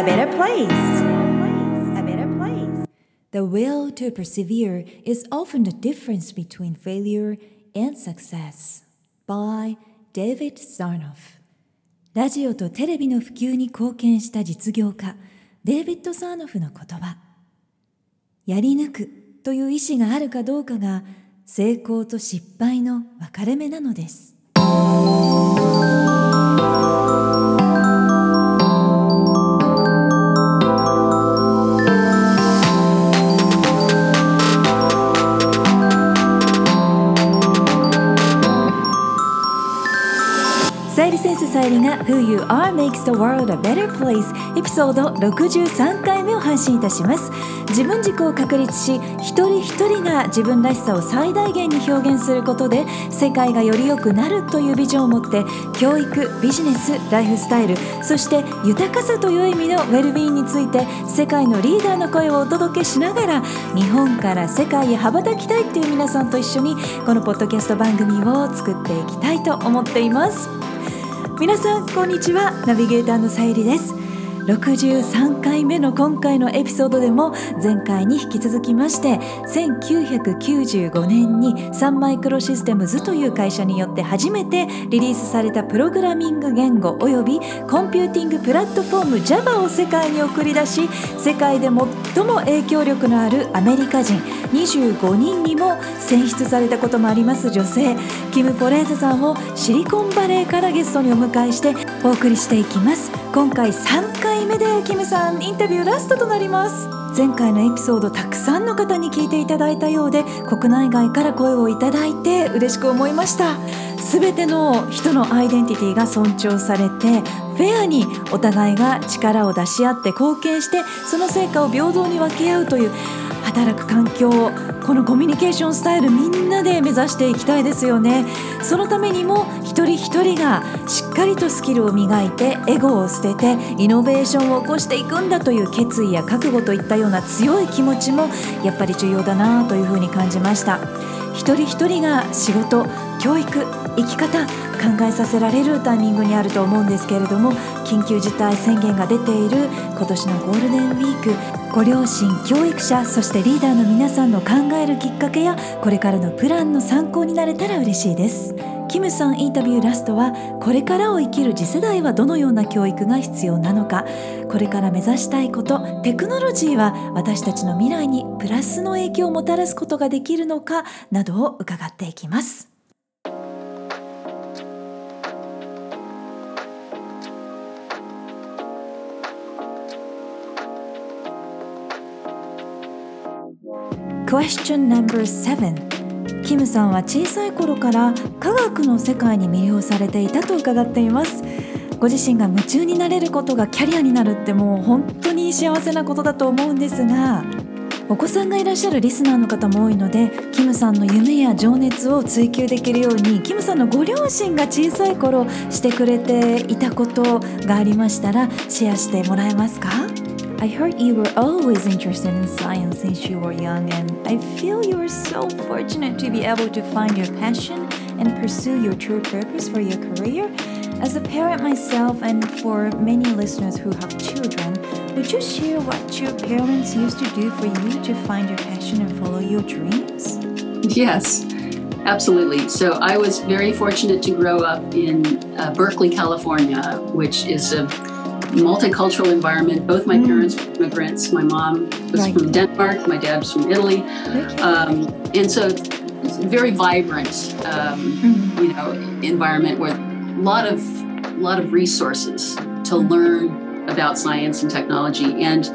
a better place. The will to persevere is often the difference between failure and success. By David Sarnoff ラジオとテレビの普及に貢献した実業家デイビッド・サーノフの言葉やり抜くという意志があるかどうかが成功と失敗の分かれ目なのです。が Who You Are Makes the World a Better Place エピソード63回目を配信いたします。自分軸を確立し一人一人が自分らしさを最大限に表現することで世界がより良くなるというビジョンを持って教育ビジネスライフスタイルそして豊かさという意味のウェルビーンについて世界のリーダーの声をお届けしながら日本から世界へ羽ばたきたいっていう皆さんと一緒にこのポッドキャスト番組を作っていきたいと思っています。皆さんこんにちは。ナビゲーターのさゆりです。63回目の今回のエピソードでも前回に引き続きまして1995年にサンマイクロシステムズという会社によって初めてリリースされたプログラミング言語およびコンピューティングプラットフォーム Java を世界に送り出し世界で最も影響力のあるアメリカ人25人にも選出されたこともあります女性キム・ポレーゼさんをシリコンバレーからゲストにお迎えしてお送りしていきます。今回3回目でキムさんインタビューラストとなります。前回のエピソードたくさんの方に聞いていただいたようで国内外から声をいただいて嬉しく思いました。全ての人のアイデンティティが尊重されてフェアにお互いが力を出し合って貢献してその成果を平等に分け合うという働く環境このコミュニケーションスタイルみんなで目指していきたいですよね。そのためにも一人一人がしっかりとスキルを磨いてエゴを捨ててイノベーションを起こしていくんだという決意や覚悟といったような強い気持ちもやっぱり重要だなというふうに感じました。一人一人が仕事教育生き方考えさせられるタイミングにあると思うんですけれども緊急事態宣言が出ている今年のゴールデンウィークご両親教育者そしてリーダーの皆さんの考えるきっかけやこれからのプランの参考になれたら嬉しいです。キムさんインタビューラストはこれからを生きる次世代はどのような教育が必要なのかこれから目指したいことテクノロジーは私たちの未来にプラスの影響をもたらすことができるのかなどを伺っていきます。Question number seven. キムさんは小さい頃から科学の世界に魅了されていたと伺っています。ご自身が夢中になれることがキャリアになるってもう本当に幸せなことだと思うんですがお子さんがいらっしゃるリスナーの方も多いのでキムさんの夢や情熱を追求できるようにキムさんのご両親が小さい頃してくれていたことがありましたらシェアしてもらえますか？I heard you were always interested in science since you were young, and I feel you are so fortunate to be able to find your passion and pursue your true purpose for your career. As a parent myself, and for many listeners who have children, would you share what your parents used to do for you to find your passion and follow your dreams? Yes. Absolutely. So I was very fortunate to grow up in uh, Berkeley, California, which is a multicultural environment. Both my mm. parents were immigrants. My mom was right. from Denmark, my dad was from Italy. Um, and so very vibrant, um, mm. you know, environment with a lot of, lot of resources to mm. learn about science and technology. And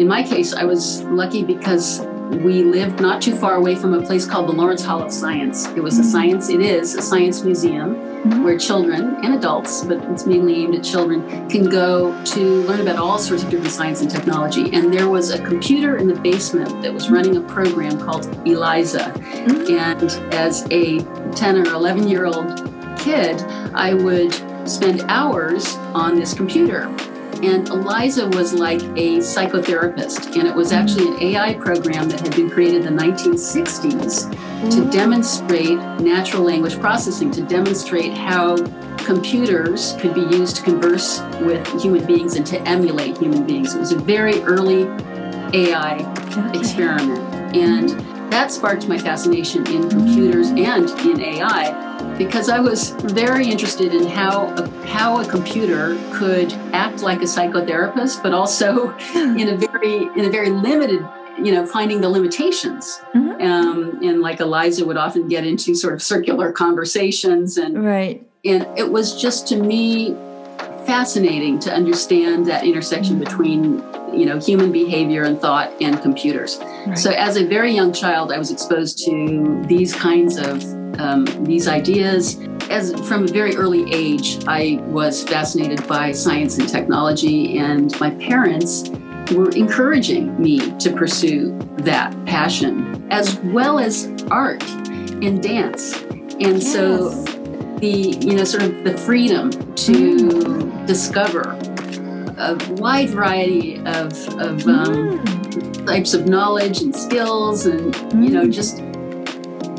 in my case, I was lucky because we lived not too far away from a place called the Lawrence Hall of Science. It was a mm-hmm. science, it is a science museum. Where children and adults, but it's mainly aimed at children, can go to learn about all sorts of different science and technology. And there was a computer in the basement that was running a program called ELIZA. Mm-hmm. And as a 10 or 11 year old kid, I would spend hours on this computer And Eliza was like a psychotherapist, and it was actually an AI program that had been created in the 1960s to mm-hmm. demonstrate natural language processing, to demonstrate how computers could be used to converse with human beings and to emulate human beings. It was a very early AI okay. experiment. And that sparked my fascination in computers and in AI because I was very interested in how a, how a computer could act like a psychotherapist, but also in a very in a very limited you know finding the limitations mm-hmm. um, and like eliza would often get into sort of circular conversations and right and it was just to me fascinating to understand that intersection between you know human behavior and thought and computers right. so as a very young child i was exposed to these kinds of um, these ideas. As from a very early age, I was fascinated by science and technology, and my parents were encouraging me to pursue that passion, as well as art and dance. And yes. so, the you know, sort of the freedom to mm. discover a wide variety of, of um, mm. types of knowledge and skills, and you know, mm. just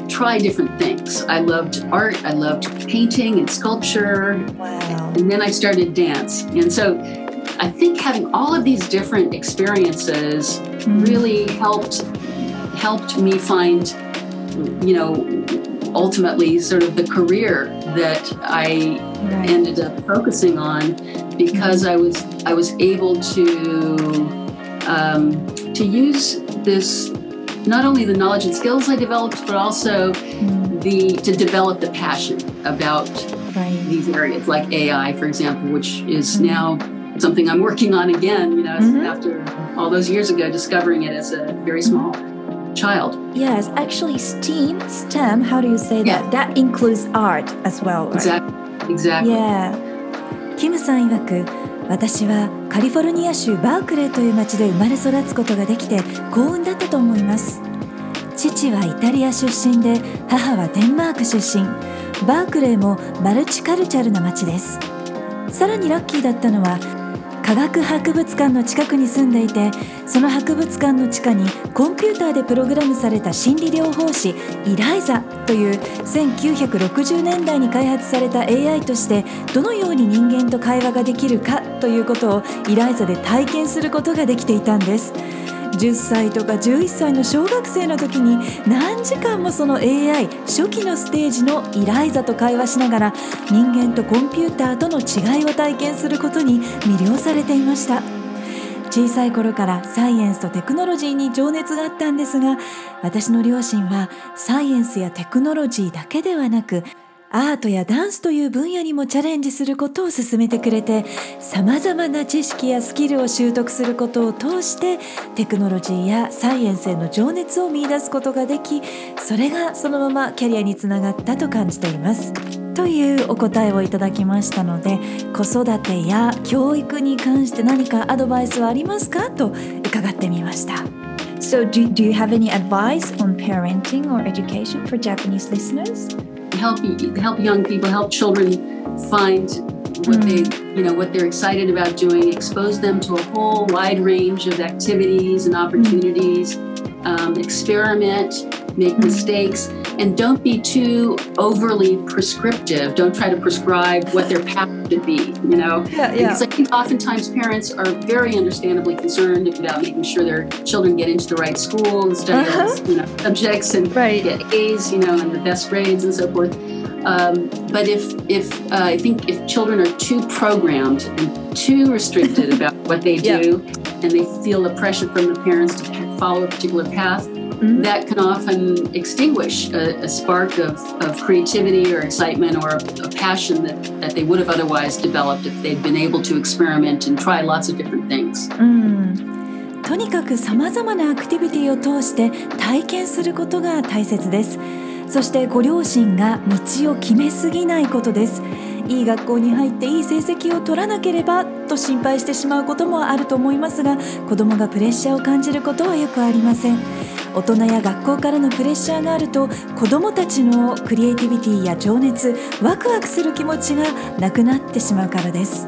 try different things. I loved art, I loved painting and sculpture. Wow. And then I started dance. And so I think having all of these different experiences mm. really helped helped me find you know ultimately sort of the career that I right. ended up focusing on because mm. I was I was able to um, to use this not only the knowledge and skills I developed, but also the to develop the passion about right. these areas, like AI, for example, which is mm-hmm. now something I'm working on again. You know, mm-hmm. after all those years ago, discovering it as a very small child. Yes, actually, STEAM, STEM. How do you say that? Yeah. That includes art as well. Right? Exactly. Exactly. Yeah. キムさん曰く私はカリフォルニア州バークレーという町で生まれ育つことができて幸運だったと思います父はイタリア出身で母はデンマーク出身バークレーもマルチカルチャルな町ですさらにラッキーだったのは科学博物館の近くに住んでいてその博物館の地下にコンピューターでプログラムされた心理療法士イライザという1960年代に開発された AI としてどのように人間と会話ができるかということをイライザで体験することができていたんです。10歳とか11歳の小学生の時に何時間もその AI 初期のステージのイライザと会話しながら人間とコンピューターとの違いを体験することに魅了されていました。小さい頃からサイエンスとテクノロジーに情熱があったんですが私の両親はサイエンスやテクノロジーだけではなくアートやダンスという分野にもチャレンジすることを勧めてくれてさまざまな知識やスキルを習得することを通してテクノロジーやサイエンスへの情熱を見いだすことができそれがそのままキャリアにつながったと感じています。というお答えをいただきましたので子育てや教育に関して何かアドバイスはありますか？と伺ってみました。So do, do you have any advice on parenting or education for Japanese listeners? Help help young people, help children find what mm. they you know what they're excited about doing, expose them to a whole wide range of activities and opportunities, um, experiment, make mistakes and don't be too overly prescriptive. Don't try to prescribe what their path should be, you know? Yeah, yeah. Because I think oftentimes parents are very understandably concerned about making sure their children get into the right school and study uh-huh. all you know, subjects and right. get A's, you know, and the best grades and so forth. Um, but if if uh, I think if children are too programmed and too restricted about what they do, yeah. and they feel the pressure from the parents to follow a particular path, mm-hmm. that can often extinguish a, a spark of, of, creativity or excitement or a, a, passion that, that they would have otherwise developed if they'd been able to experiment and try lots of different things. とにかくさまざまなアクティビティを通して体験することが大切です そしてご両親が道を決めすぎないことです。いい学校に入っていい成績を取らなければと心配してしまうこともあると思いますが子どもがプレッシャーを感じることはよくありません。大人や学校からのプレッシャーがあると子どもたちのクリエイティビティや情熱ワクワクする気持ちがなくなってしまうからです。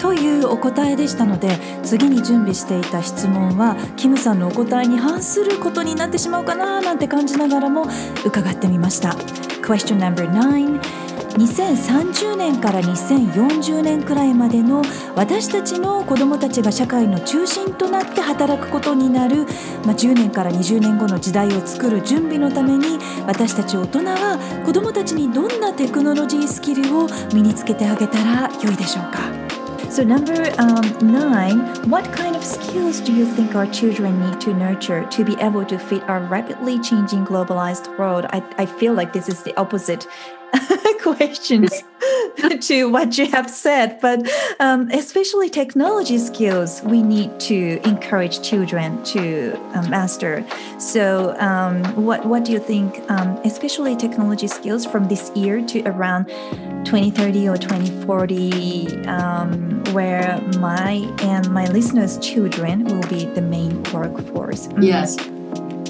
というお答えでしたので次に準備していた質問はキムさんのお答えに反することになってしまうかななんて感じながらも伺ってみました。Question number 9 2030年から2040年くらいまでの私たちの子どもたちが社会の中心となって働くことになる、まあ、10年から20年後の時代を作る準備のために私たち大人は子どもたちにどんなテクノロジースキルを身につけてあげたら良いでしょうか？So number um, nine, what kind of skills do you think our children need to nurture to be able to fit our rapidly changing globalized world? I, I feel like this is the opposite questions to what you have said, but um, especially technology skills, we need to encourage children to um, master. So, um, what what do you think, um, especially technology skills from this year to around 2030 or 2040, um, where my and my listeners' children will be the main workforce? Mm. Yes.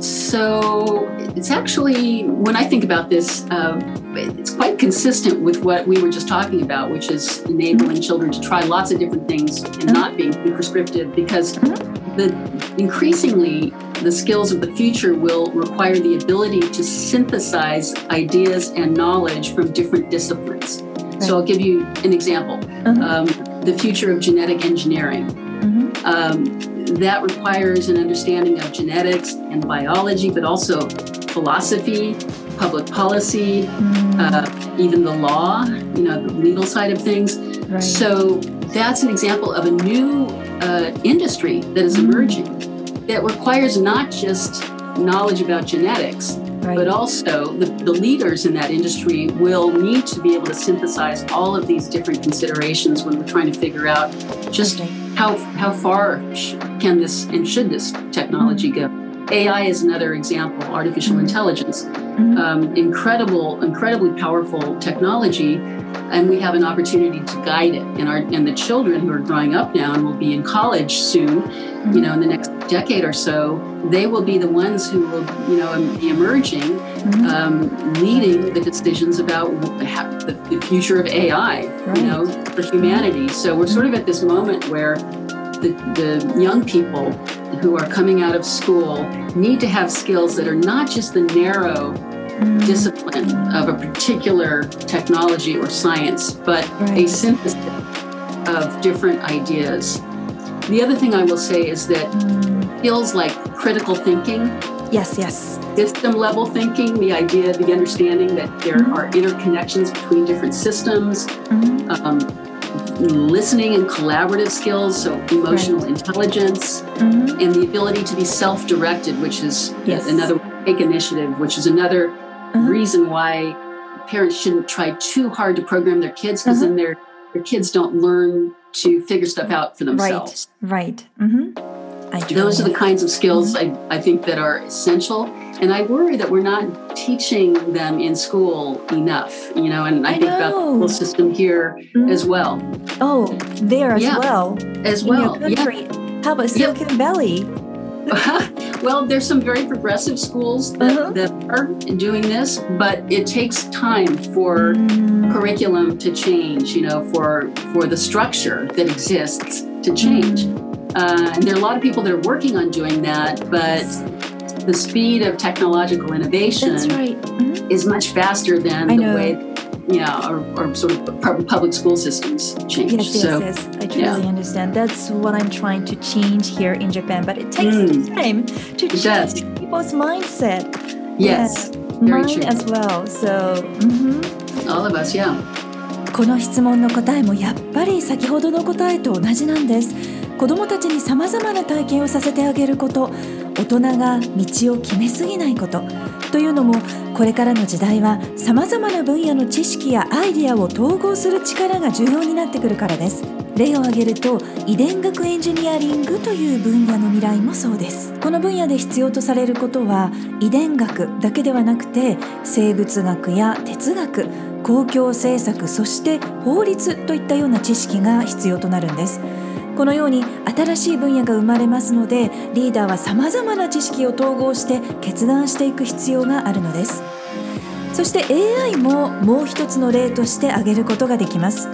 So it's actually, when I think about this, uh, it's quite consistent with what we were just talking about, which is enabling children to try lots of different things and mm-hmm. not being too prescriptive because mm-hmm. the increasingly the skills of the future will require the ability to synthesize ideas and knowledge from different disciplines. Right. So I'll give you an example. Mm-hmm. Um, the future of genetic engineering. Mm-hmm. Um, that requires an understanding of genetics and biology, but also philosophy, public policy, mm. uh, even the law, you know, the legal side of things. Right. So that's an example of a new uh, industry that is mm. emerging that requires not just knowledge about genetics, Right. But also, the, the, leaders in that industry will need to be able to synthesize all of these different considerations when we're trying to figure out just okay. How, how far can this and should this technology mm-hmm. go. AI is another example, artificial mm-hmm. intelligence. Mm-hmm. Um, incredible, incredibly powerful technology, and we have an opportunity to guide it. And our and the children who are growing up now and will be in college soon, you know, in the next decade or so, they will be the ones who will, you know, be emerging, mm-hmm. um, leading the decisions about the, the future of AI, right. you know, for humanity. So we're sort of at this moment where the, the young people who are coming out of school need to have skills that are not just the narrow mm. discipline of a particular technology or science, but right. a synthesis of different ideas. The other thing I will say is that mm. skills like critical thinking. Yes, yes. System level thinking, the idea, the understanding that there mm-hmm. are interconnections between different systems. Mm-hmm. Um, listening and collaborative skills, so emotional right. intelligence, mm-hmm. and the ability to be self directed, which is yes. another take initiative, which is another mm-hmm. reason why parents shouldn't try too hard to program their kids because mm-hmm. then their, their kids don't learn to figure stuff out for themselves. Right, right. Mm-hmm. Those are the kinds of skills I, I think that are essential. And I worry that we're not teaching them in school enough, you know, and I, I think know. about the school system here mm. as well. Oh, there as yeah. well. As well. Yeah. How about Silicon yep. Valley? well, there's some very progressive schools that, uh-huh. that, are doing this, but it takes time for mm. curriculum to change, you know, for for the structure that exists to change. Mm. Uh, and there are a lot of people that are working on doing that, but the speed of technological innovation right. mm-hmm. is much faster than the way you know, our, our, sort of public school systems change. Yes, yes, so, yes. I truly yeah. understand. That's what I'm trying to change here in Japan, but it takes mm. time to it change does. people's mindset. Yes, yeah. mine true. as well. So, mm-hmm. all of us, yeah. この質問の答えもやっぱり先ほどの答えと同じなんです。 子どもたちにさまざまな体験をさせてあげること大人が道を決めすぎないことというのもこれからの時代はさまざまな分野の知識やアイディアを統合する力が重要になってくるからです。例を挙げると遺伝学エンジニアリングという分野の未来もそうです。この分野で必要とされることは遺伝学だけではなくて生物学や哲学公共政策そして法律といったような知識が必要となるんです。このように新しい分野が生まれますのでリーダーはさまざまな知識を統合して決断していく必要があるのです。そして AI ももう一つの例として挙げることができます。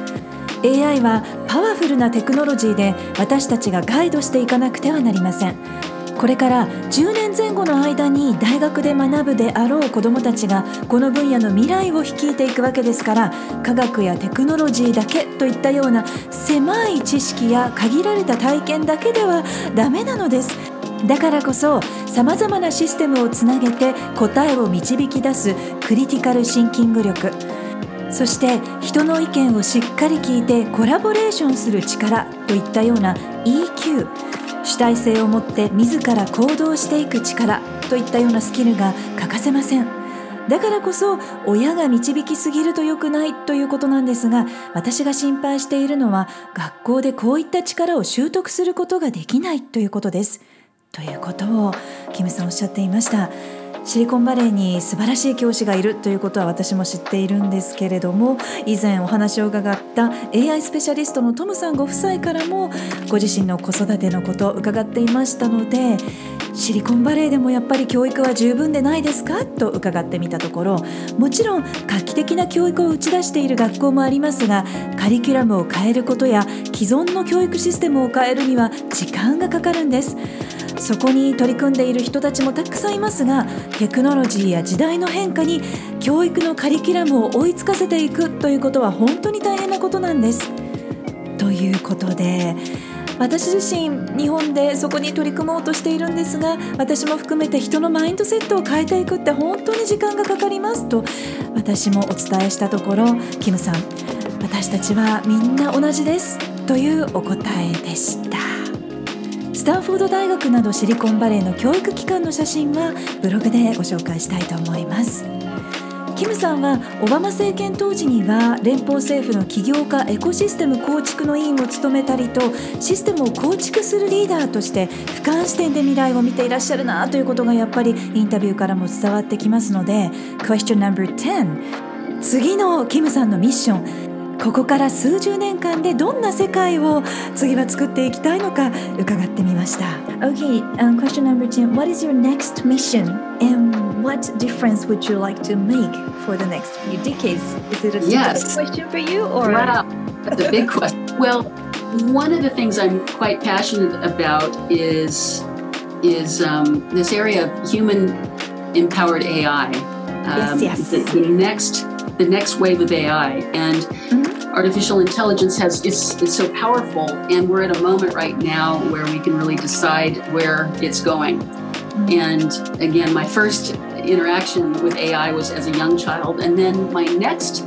AI はパワフルなテクノロジーで私たちがガイドしていかなくてはなりません。これから10年前後の間に大学で学ぶであろう子どもたちがこの分野の未来を率いていくわけですから科学やテクノロジーだけといったような狭い知識や限られた体験だけではダメなのです。だからこそさまざまなシステムをつなげて答えを導き出すクリティカルシンキング力。そして人の意見をしっかり聞いてコラボレーションする力といったような EQ 主体性を持って自ら行動していく力といったようなスキルが欠かせません。だからこそ親が導きすぎると良くないということなんですが私が心配しているのは学校でこういった力を習得することができないということです。ということをキムさんおっしゃっていました。シリコンバレーに素晴らしい教師がいるということは私も知っているんですけれども以前お話を伺った AI スペシャリストのトムさんご夫妻からもご自身の子育てのことを伺っていましたのでシリコンバレーでもやっぱり教育は十分でないですかと伺ってみたところもちろん画期的な教育を打ち出している学校もありますがカリキュラムを変えることや既存の教育システムを変えるには時間がかかるんです。そこに取り組んでいる人たちもたくさんいますがテクノロジーや時代の変化に教育のカリキュラムを追いつかせていくということは本当に大変なことなんです。ということで私自身日本でそこに取り組もうとしているんですが私も含めて人のマインドセットを変えていくって本当に時間がかかりますと私もお伝えしたところキムさん私たちはみんな同じですというお答えでした。タンフォード大学などシリコンバレーの教育機関の写真はブログでご紹介したいと思います。キムさんはオバマ政権当時には連邦政府の起業家エコシステム構築の委員を務めたりとシステムを構築するリーダーとして俯瞰視点で未来を見ていらっしゃるなということがやっぱりインタビューからも伝わってきますので Question No.10 次のキムさんのミッション。ここから数十年間でどんな世界を次は作っていきたいのか伺ってみました。Okay, um, question number 10. What is your next mission and what difference would you like to make for the next few decades? Is it a yes. question for you or? Wow, that's a big question. Well, one of the things I'm quite passionate about is is um, this area of human empowered AI. Um, yes, yes. The, the next the next wave of AI. And mm-hmm. artificial intelligence has is, is so powerful, and we're at a moment right now where we can really decide where it's going. Mm-hmm. And again, my first interaction with AI was as a young child, and then my next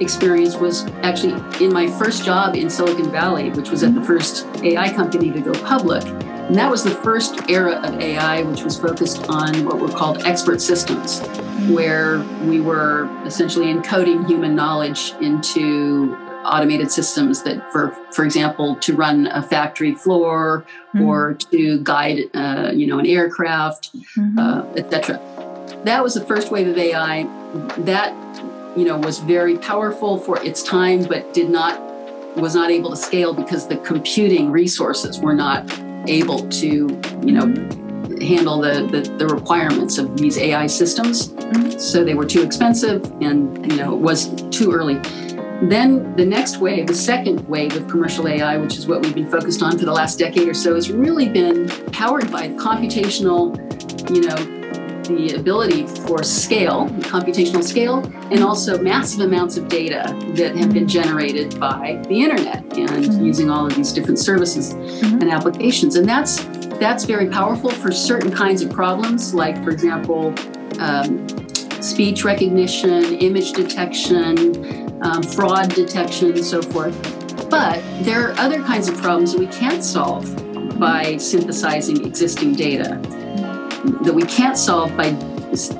experience was actually in my first job in Silicon Valley, which was at the mm-hmm. first AI company to go public. And that was the first era of AI, which was focused on what were called expert systems where we were essentially encoding human knowledge into automated systems that for for example to run a factory floor mm-hmm. or to guide uh, you know an aircraft mm-hmm. uh, etc that was the first wave of ai that you know was very powerful for its time but did not was not able to scale because the computing resources were not able to you know handle the, the, the requirements of these AI systems. Mm-hmm. So they were too expensive and you know it was too early. Then the next wave, the second wave of commercial AI, which is what we've been focused on for the last decade or so, has really been powered by computational, you know, the ability for scale, computational scale, and also massive amounts of data that have been generated by the internet and mm-hmm. using all of these different services mm-hmm. and applications. And that's that's very powerful for certain kinds of problems, like, for example, um, speech recognition, image detection, um, fraud detection, and so forth. But there are other kinds of problems that we can't solve by synthesizing existing data, that we can't solve by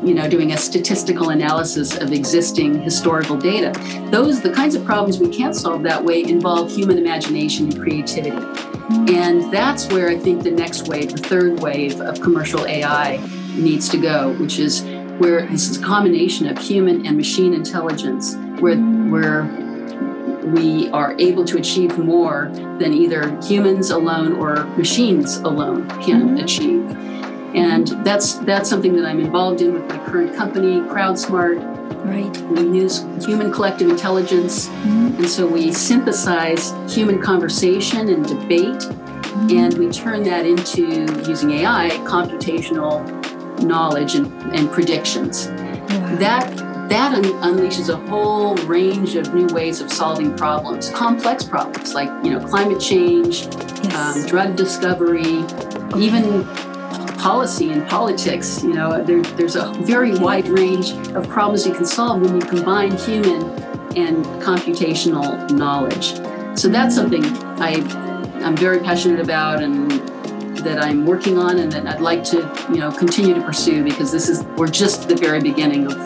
you know doing a statistical analysis of existing historical data those the kinds of problems we can't solve that way involve human imagination and creativity and that's where I think the next wave, the third wave of commercial AI needs to go, which is where this is a combination of human and machine intelligence, where, where we are able to achieve more than either humans alone or machines alone can mm-hmm. achieve. And that's that's something that I'm involved in with my current company, CrowdSmart, Right. We use human collective intelligence, mm-hmm. and so we synthesize human conversation and debate, mm-hmm. and we turn that into using AI computational knowledge and, and predictions. Wow. That that un- unleashes a whole range of new ways of solving problems, complex problems like you know climate change, yes. um, drug discovery, okay. even policy and politics. You know, there, there's a very wide range of problems you can solve when you combine human and computational knowledge. So that's mm-hmm. something I, I'm very passionate about and that I'm working on and that I'd like to, you know, continue to pursue because this is we're just the very beginning of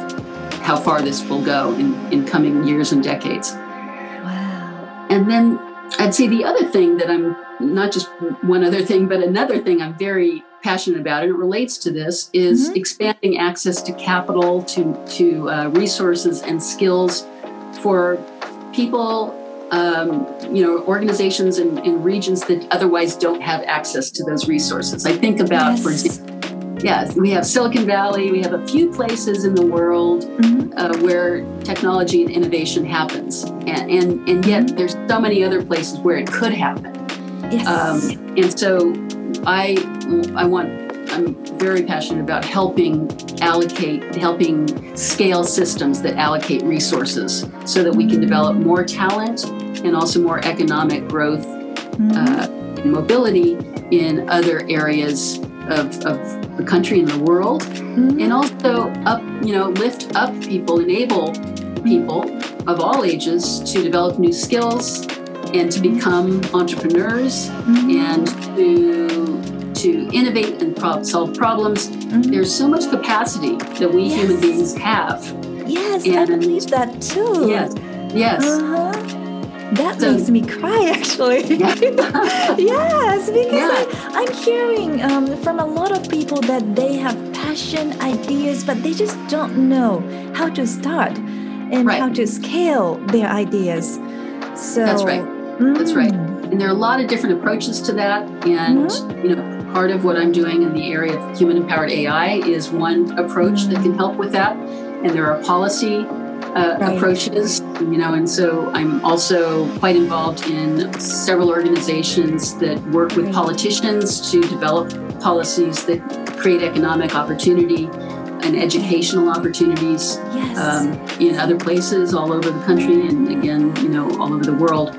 how far this will go in, in coming years and decades. Wow. And then I'd say the other thing that I'm not just one other thing, but another thing I'm very passionate about, and it relates to this, is mm-hmm. expanding access to capital, to to uh, resources and skills for people, um, you know, organizations in, in, regions that otherwise don't have access to those resources. I think about, yes. for example, yeah, we have Silicon Valley. We have a few places in the world mm-hmm. uh, where technology and innovation happens, and, and and yet mm-hmm. there's so many other places where it could happen. Yes. Um, and so I I want I'm very passionate about helping allocate, helping scale systems that allocate resources so that we can develop more talent and also more economic growth, mm-hmm. uh, mobility in other areas of, of the country and the world, mm-hmm. and also up, you know, lift up people, enable people of all ages to develop new skills and to become entrepreneurs mm-hmm. and to to innovate and pro- solve problems. Mm-hmm. There's so much capacity that we yes. human beings have. Yes, and, I believe that too. Yes, yes. Uh-huh. That so, makes me cry, actually. yes, because yeah. I, am hearing um, from a lot of people that they have passion, ideas, but they just don't know how to start and right. how to scale their ideas. So that's right. Mm. That's right. Mm. And there are a lot of different approaches to that. And, mm-hmm. you know, part of what I'm doing in the area of human empowered AI is one approach that can help with that. And there are policy uh, right. approaches, you know, and so I'm also quite involved in several organizations that work with right. politicians to develop policies that create economic opportunity and educational opportunities yes. um, in other places all over the country and again, you know, all over the world.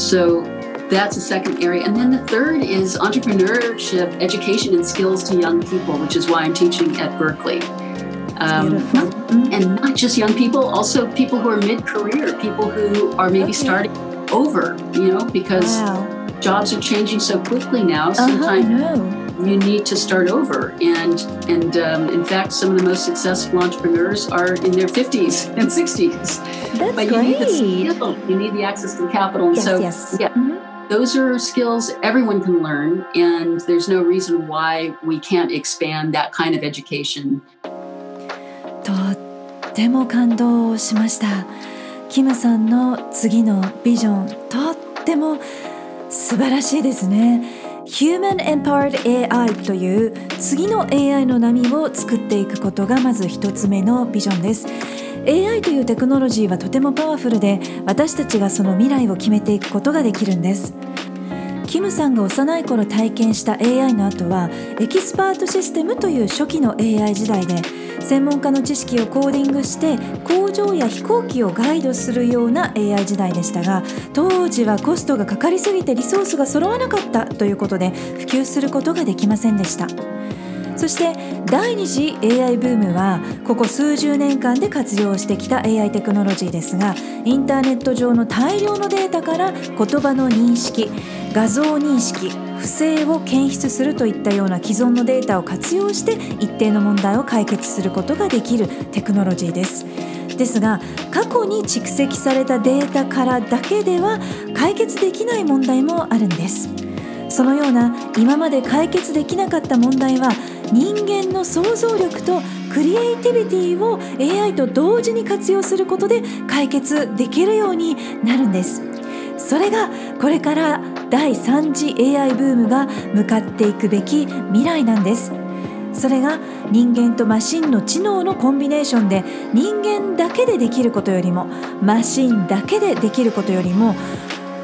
So that's a second area. And then the third is entrepreneurship, education, and skills to young people, which is why I'm teaching at Berkeley. Um, mm-hmm. and not just young people, also people who are mid career, people who are maybe okay. starting over, you know, because wow. jobs are changing so quickly now. Uh-huh, Sometimes you need to start over. And and um, in fact, some of the most successful entrepreneurs are in their 50s and 60s. That's but you great. need the skill, you need the access to capital. And yes, so, yes. yeah. Mm-hmm Those are skills everyone can learn, and there's no reason why we can't expand that kind of education. とっても感動しました。キムさんの次のビジョン、とっても素晴らしいですね。Human Empowered AI という次の AI の波を作っていくことがまず一つ目のビジョンです AI というテクノロジーはとてもパワフルで私たちがその未来を決めていくことができるんですキムさんが幼い頃体験した AI の後はエキスパートシステムという初期の AI 時代で専門家の知識をコーディングして工場や飛行機をガイドするような AI 時代でしたが当時はコストがかかりすぎてリソースが揃わなかったということで普及することができませんでした。そして第2次 AI ブームはここ数十年間で活用してきた AI テクノロジーですがインターネット上の大量のデータから言葉の認識画像認識不正を検出するといったような既存のデータを活用して一定の問題を解決することができるテクノロジーです。ですが過去に蓄積されたデータからだけでは解決できない問題もあるんですそのような今まで解決できなかった問題は人間の想像力とクリエイティビティを AI と同時に活用することで解決できるようになるんです。それがこれから第3次 AI ブームが向かっていくべき未来なんです。それが人間とマシンの知能のコンビネーションで人間だけでできることよりもマシンだけでできることよりも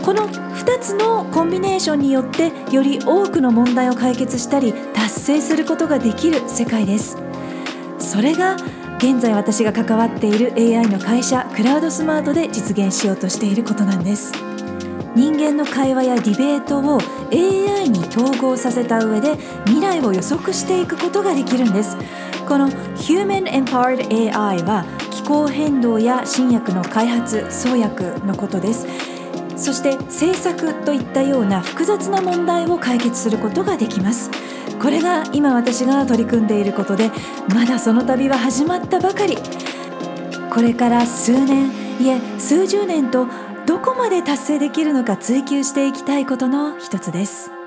この2つのコンビネーションによってより多くの問題を解決したり達成することができる世界です。それが現在私が関わっている AI の会社クラウドスマートで実現しようとしていることなんです。人間の会話やディベートを AI に統合させた上で未来を予測していくことができるんです。この Human Empowered AI は気候変動や新薬の開発創薬のことです。そして政策といったような複雑な問題を解決することができます。これが今私が取り組んでいることでまだその旅は始まったばかり。これから数年いえ数十年とどこまで達成できるのか追求していきたいことの一つです。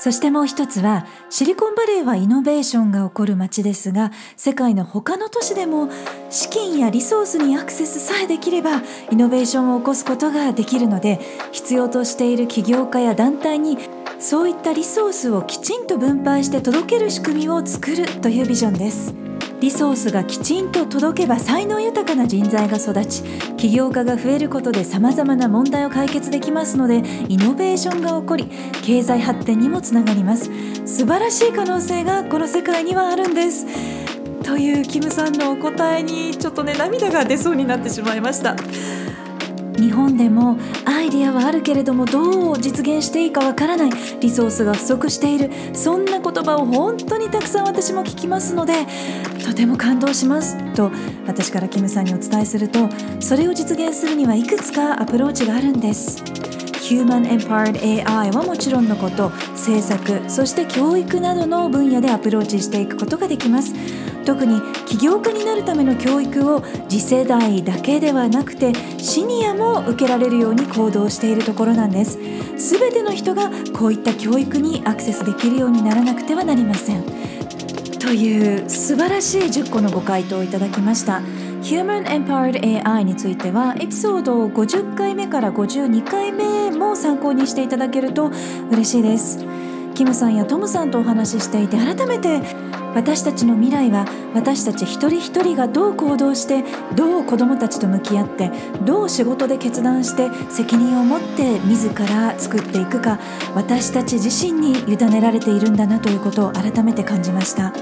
そしてもう一つはシリコンバレーはイノベーションが起こる街ですが世界の他の都市でも資金やリソースにアクセスさえできればイノベーションを起こすことができるので必要としている起業家や団体にそういったリソースをきちんと分配して届ける仕組みを作るというビジョンです。リソースがきちんと届けば才能豊かな人材が育ち起業家が増えることでさまざまな問題を解決できますのでイノベーションが起こり経済発展にもつながります。素晴らしい可能性がこの世界にはあるんです。というキムさんのお答えにちょっとね涙が出そうになってしまいました。日本でもアイディアはあるけれどもどう実現していいかわからない。リソースが不足している。そんな言葉を本当にたくさん私も聞きますのでとても感動します。と私からキムさんにお伝えするとそれを実現するにはいくつかアプローチがあるんです。Human Empowered AI はもちろんのこと政策そして教育などの分野でアプローチしていくことができます特に起業家になるための教育を次世代だけではなくてシニアも受けられるように行動しているところなんです。全ての人がこういった教育にアクセスできるようにならなくてはなりません。という素晴らしい10個のご回答をいただきました。Human Empowered AI についてはエピソード50回目から52回目も参考にしていただけると嬉しいですキムさんやトムさんとお話ししていて改めて私たちの未来は私たち一人一人がどう行動してどう子どもたちと向き合ってどう仕事で決断して責任を持って自ら作っていくか私たち自身に委ねられているんだなということを改めて感じました。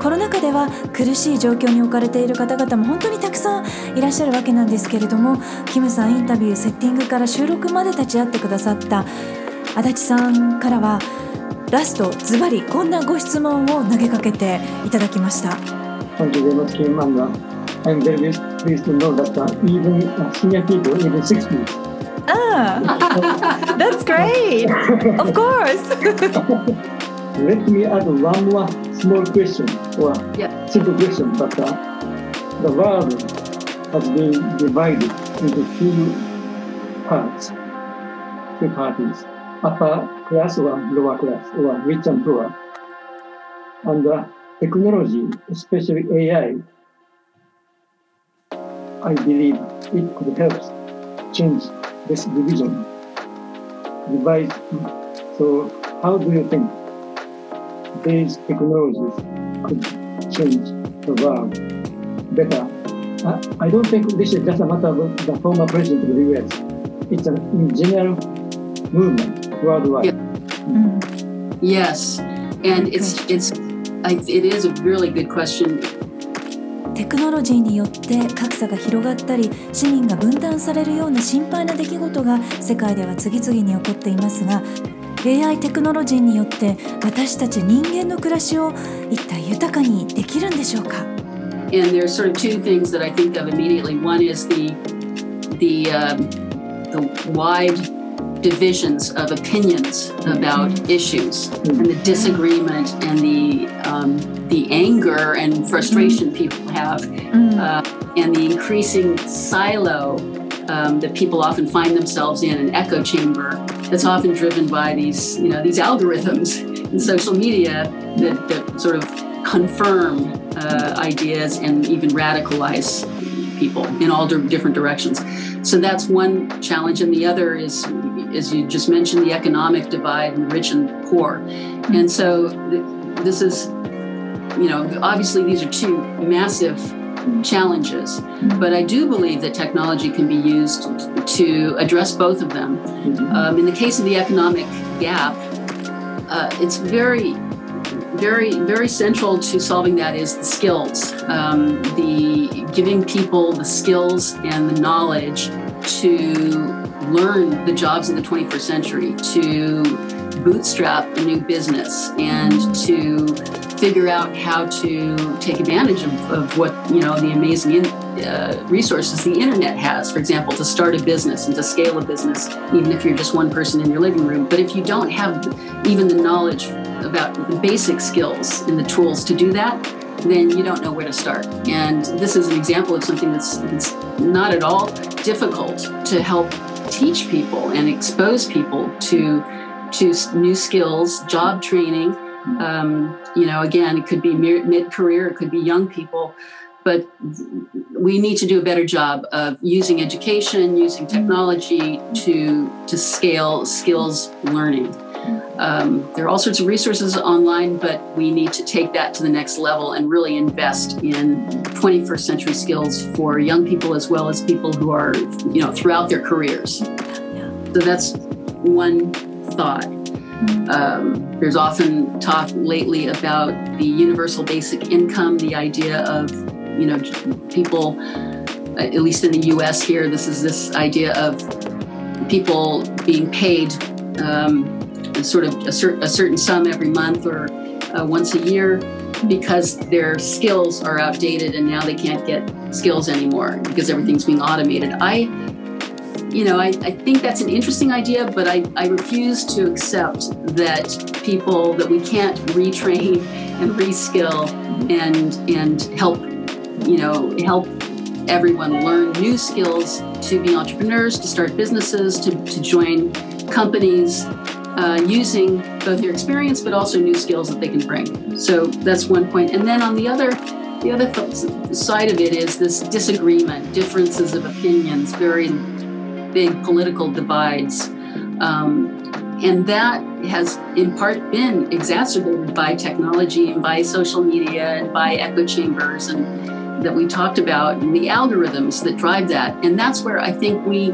コロナ禍では苦しい状況に置かれている方々も本当にたくさんいらっしゃるわけなんですけれどもキムさんインタビューセッティングから収録まで立ち会ってくださった足立さんからはラストズバリこんなご質問を投げかけていただきました。Thank you very much, Kim. And uh, I'm very pleased to know that uh, even uh, senior people, even 60s, Ah, that's great. Of course. Let me add one more small question or Yeah. simple question, but uh, the world has been divided into two parts, two parties, upper class or lower class, or rich and poor. And uh, technology, especially AI, I believe it could help change this division. Divide. So, how do you think these technologies could change the world better? I, I don't think this is just a matter of the former president of the US. It's a in general movement worldwide. Yeah. Mm. Yes, and it's it's I, it is a really good question. テクノロジーによって格差が広がったり市民が分断されるような心配な出来事が世界では次々に起こっていますが AI テクノロジーによって私たち人間の暮らしを一体豊かにできるんでしょうか And there's sort of two things that I think of immediately. One is the the um, the wide divisions of opinions about issues and the disagreement and the um, the anger and frustration people have uh, and the increasing silo um, that people often find themselves in an echo chamber that's often driven by these you know these algorithms in social media that, that sort of confirm uh, ideas and even radicalize people in all different directions. So that's one challenge and the other is as you just mentioned the economic divide and the rich and poor. And so the, this is, you know, obviously these are two massive challenges, but I do believe that technology can be used to address both of them. Um, in the case of the economic gap, uh, it's very very very central to solving that is the skills. Um, the giving people the skills and the knowledge to learn the jobs of the 21st century to bootstrap a new business and to figure out how to take advantage of, of what you know the amazing in, uh, resources the internet has. For example to start a business and to scale a business even if you're just one person in your living room. But if you don't have even the knowledge about the basic skills and the tools to do that then you don't know where to start and this is an example of something that's, that's not at all difficult to help teach people and expose people to to new skills job training um, you know, again, it could be mid career, it could be young people, but we need to do a better job of using education, using technology to to scale skills learning. Um, there are all sorts of resources online, but we need to take that to the next level and really invest in 21st century skills for young people as well as people who are, you know, throughout their careers. So that's one thought. Um, there's often talk lately about the universal basic income, the idea of, you know, people, uh, at least in the US here, this is this idea of people being paid um, sort of a, cer- a, certain sum every month or uh, once a year because their skills are outdated and now they can't get skills anymore because everything's being automated. I you know, I, I think that's an interesting idea, but I, I refuse to accept that people that we can't retrain and reskill and and help, you know, help everyone learn new skills to be entrepreneurs, to start businesses, to, to join companies uh, using both their experience but also new skills that they can bring. So that's one point. And then on the other the other side of it is this disagreement, differences of opinions, very big political divides. Um, and that has in part been exacerbated by technology and by social media and by echo chambers and that we talked about and the algorithms that drive that. And that's where I think we,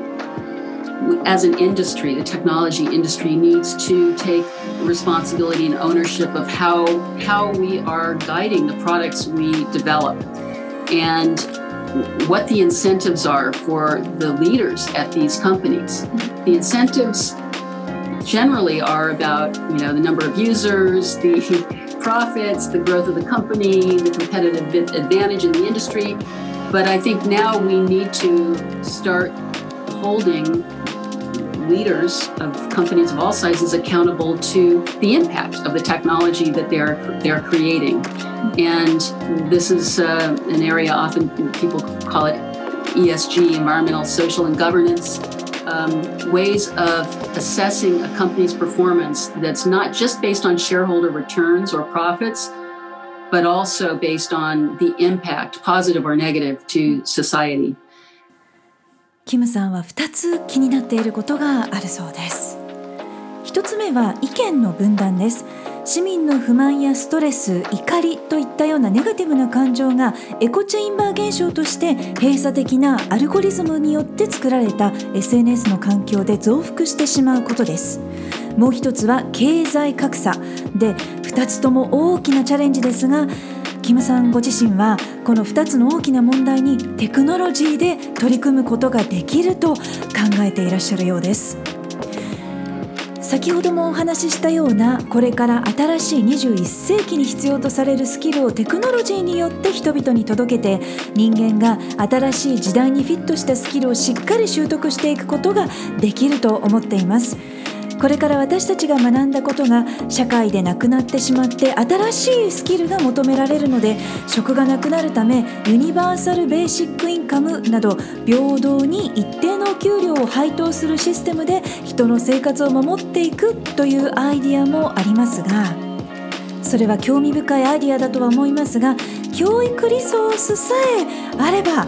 as an industry, the technology industry needs to take responsibility and ownership of how how we are guiding the products we develop. And what the incentives are for the leaders at these companies. The incentives generally are about you know the number of users, the profits, the growth of the company, the competitive advantage in the industry. But I think now we need to start holding leaders of companies of all sizes accountable to the impact of the technology that they're they're creating. And this is uh, an area often people call it ESG, environmental, social, and governance. Um, ways of assessing a company's performance that's not just based on shareholder returns or profits, but also based on the impact, positive or negative, to society. キムさんは2つ気になっていることがあるそうです。1つ目は意見の分断です。市民の不満やストレス怒りといったようなネガティブな感情がエコチェインバー現象として閉鎖的なアルゴリズムによって作られた SNS の環境で増幅してしまうことです。もう一つは経済格差。で2つとも大きなチャレンジですがキムさんご自身はこの2つの大きな問題にテクノロジーで取り組むことができると考えていらっしゃるようです先ほどもお話ししたようなこれから新しい21世紀に必要とされるスキルをテクノロジーによって人々に届けて人間が新しい時代にフィットしたスキルをしっかり習得していくことができると思っています。これから私たちが学んだことが社会でなくなってしまって新しいスキルが求められるので職がなくなるためユニバーサル・ベーシック・インカムなど平等に一定の給料を配当するシステムで人の生活を守っていくというアイディアもありますがそれは興味深いアイディアだとは思いますが教育リソースさえあれば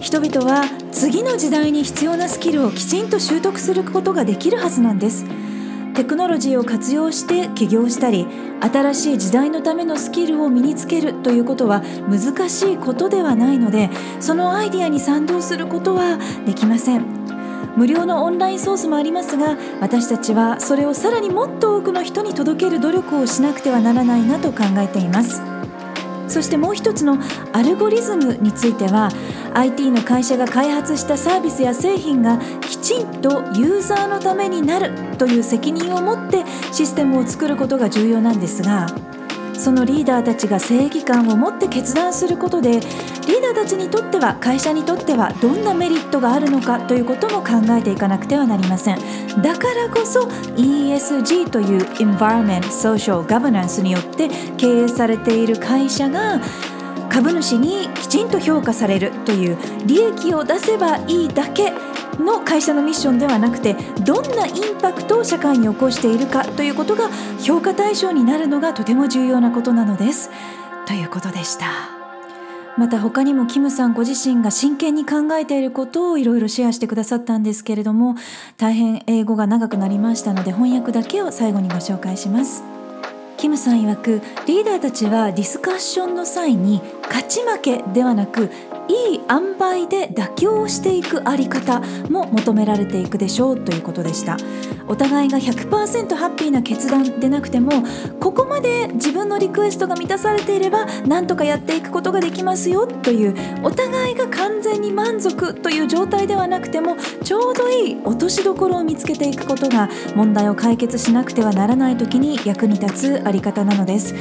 人々は次の時代に必要なスキルをきちんと習得することができるはずなんです。テクノロジーを活用して起業したり新しい時代のためのスキルを身につけるということは難しいことではないのでそのアイデアに賛同することはできません。無料のオンラインソースもありますが私たちはそれをさらにもっと多くの人に届ける努力をしなくてはならないなと考えています。そしてもう一つのアルゴリズムについては IT の会社が開発したサービスや製品がきちんとユーザーのためになるという責任を持ってシステムを作ることが重要なんですがそのリーダーたちが正義感を持って決断することでリーダーたちにとっては会社にとってはどんなメリットがあるのかということも考えていかなくてはなりません。だからこそ ESG という Environment Social Governance によって経営されている会社が株主にきちんと評価されるという利益を出せばいいだけの会社のミッションではなくてどんなインパクトを社会に起こしているかということが評価対象になるのがとても重要なことなのです。ということでした。また他にもキムさんご自身が真剣に考えていることをいろいろシェアしてくださったんですけれども大変英語が長くなりましたので翻訳だけを最後にご紹介します。キムさん曰くリーダーたちはディスカッションの際に勝ち負けではなくいい塩梅で妥協していくあり方も求められていくでしょうということでした。お互いが100%ハッピーな決断でなくてもここまで自分のリクエストが満たされていれば何とかやっていくことができますよというお互いが完全に満足という状態ではなくてもちょうどいい落としどころを見つけていくことが問題を解決しなくてはならない時に役に立つあり方なのです。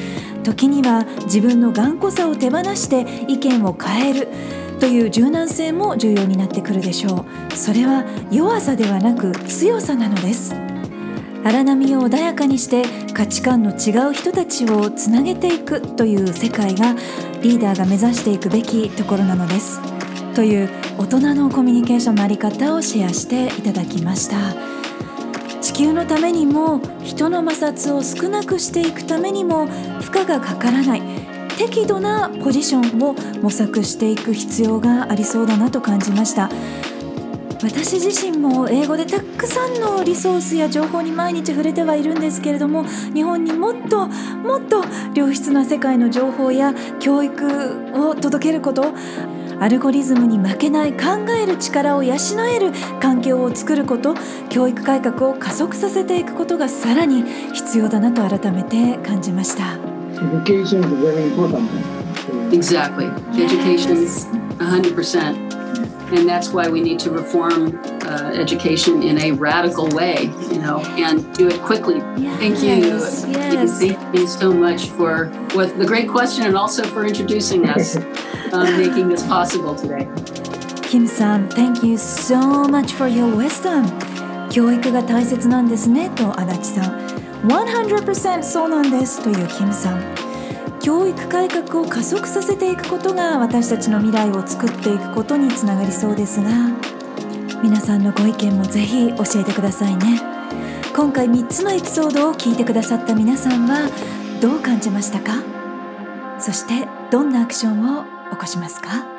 時には自分の頑固さを手放して意見を変える。という柔軟性も重要になってくるでしょう。それは弱さではなく強さなのです。荒波を穏やかにして価値観の違う人たちをつなげていくという世界がリーダーが目指していくべきところなのです。という大人のコミュニケーションのあり方をシェアしていただきました。地球のためにも人の摩擦を少なくしていくためにも負荷がかからない。適度なポジションを模索していく必要がありそうだなと感じました私自身も英語でたくさんのリソースや情報に毎日触れてはいるんですけれども日本にもっともっと良質な世界の情報や教育を届けることアルゴリズムに負けない考える力を養える環境を作ること教育改革を加速させていくことがさらに必要だなと改めて感じました。education is very important. Exactly. Education is 100%. And that's why we need to reform uh, education in a radical way, you know, and do it quickly. Yes, Thank you. yes. Thank you so much for what, the great question and also for introducing us, um, making this possible today. Kim san, thank you so much for your wisdom. 教育が大切なんですねと足立さん。 100%そうなんですというキムさん。教育改革を加速させていくことが私たちの未来を作っていくことにつながりそうですが皆さんのご意見もぜひ教えてくださいね。今回3つのエピソードを聞いてくださった皆さんはどう感じましたか？そしてどんなアクションを起こしますか？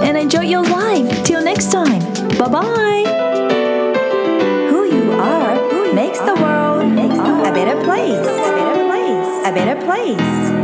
And enjoy your life. Till next time. Bye bye. Who you are makes the world a better place. a better place. a better place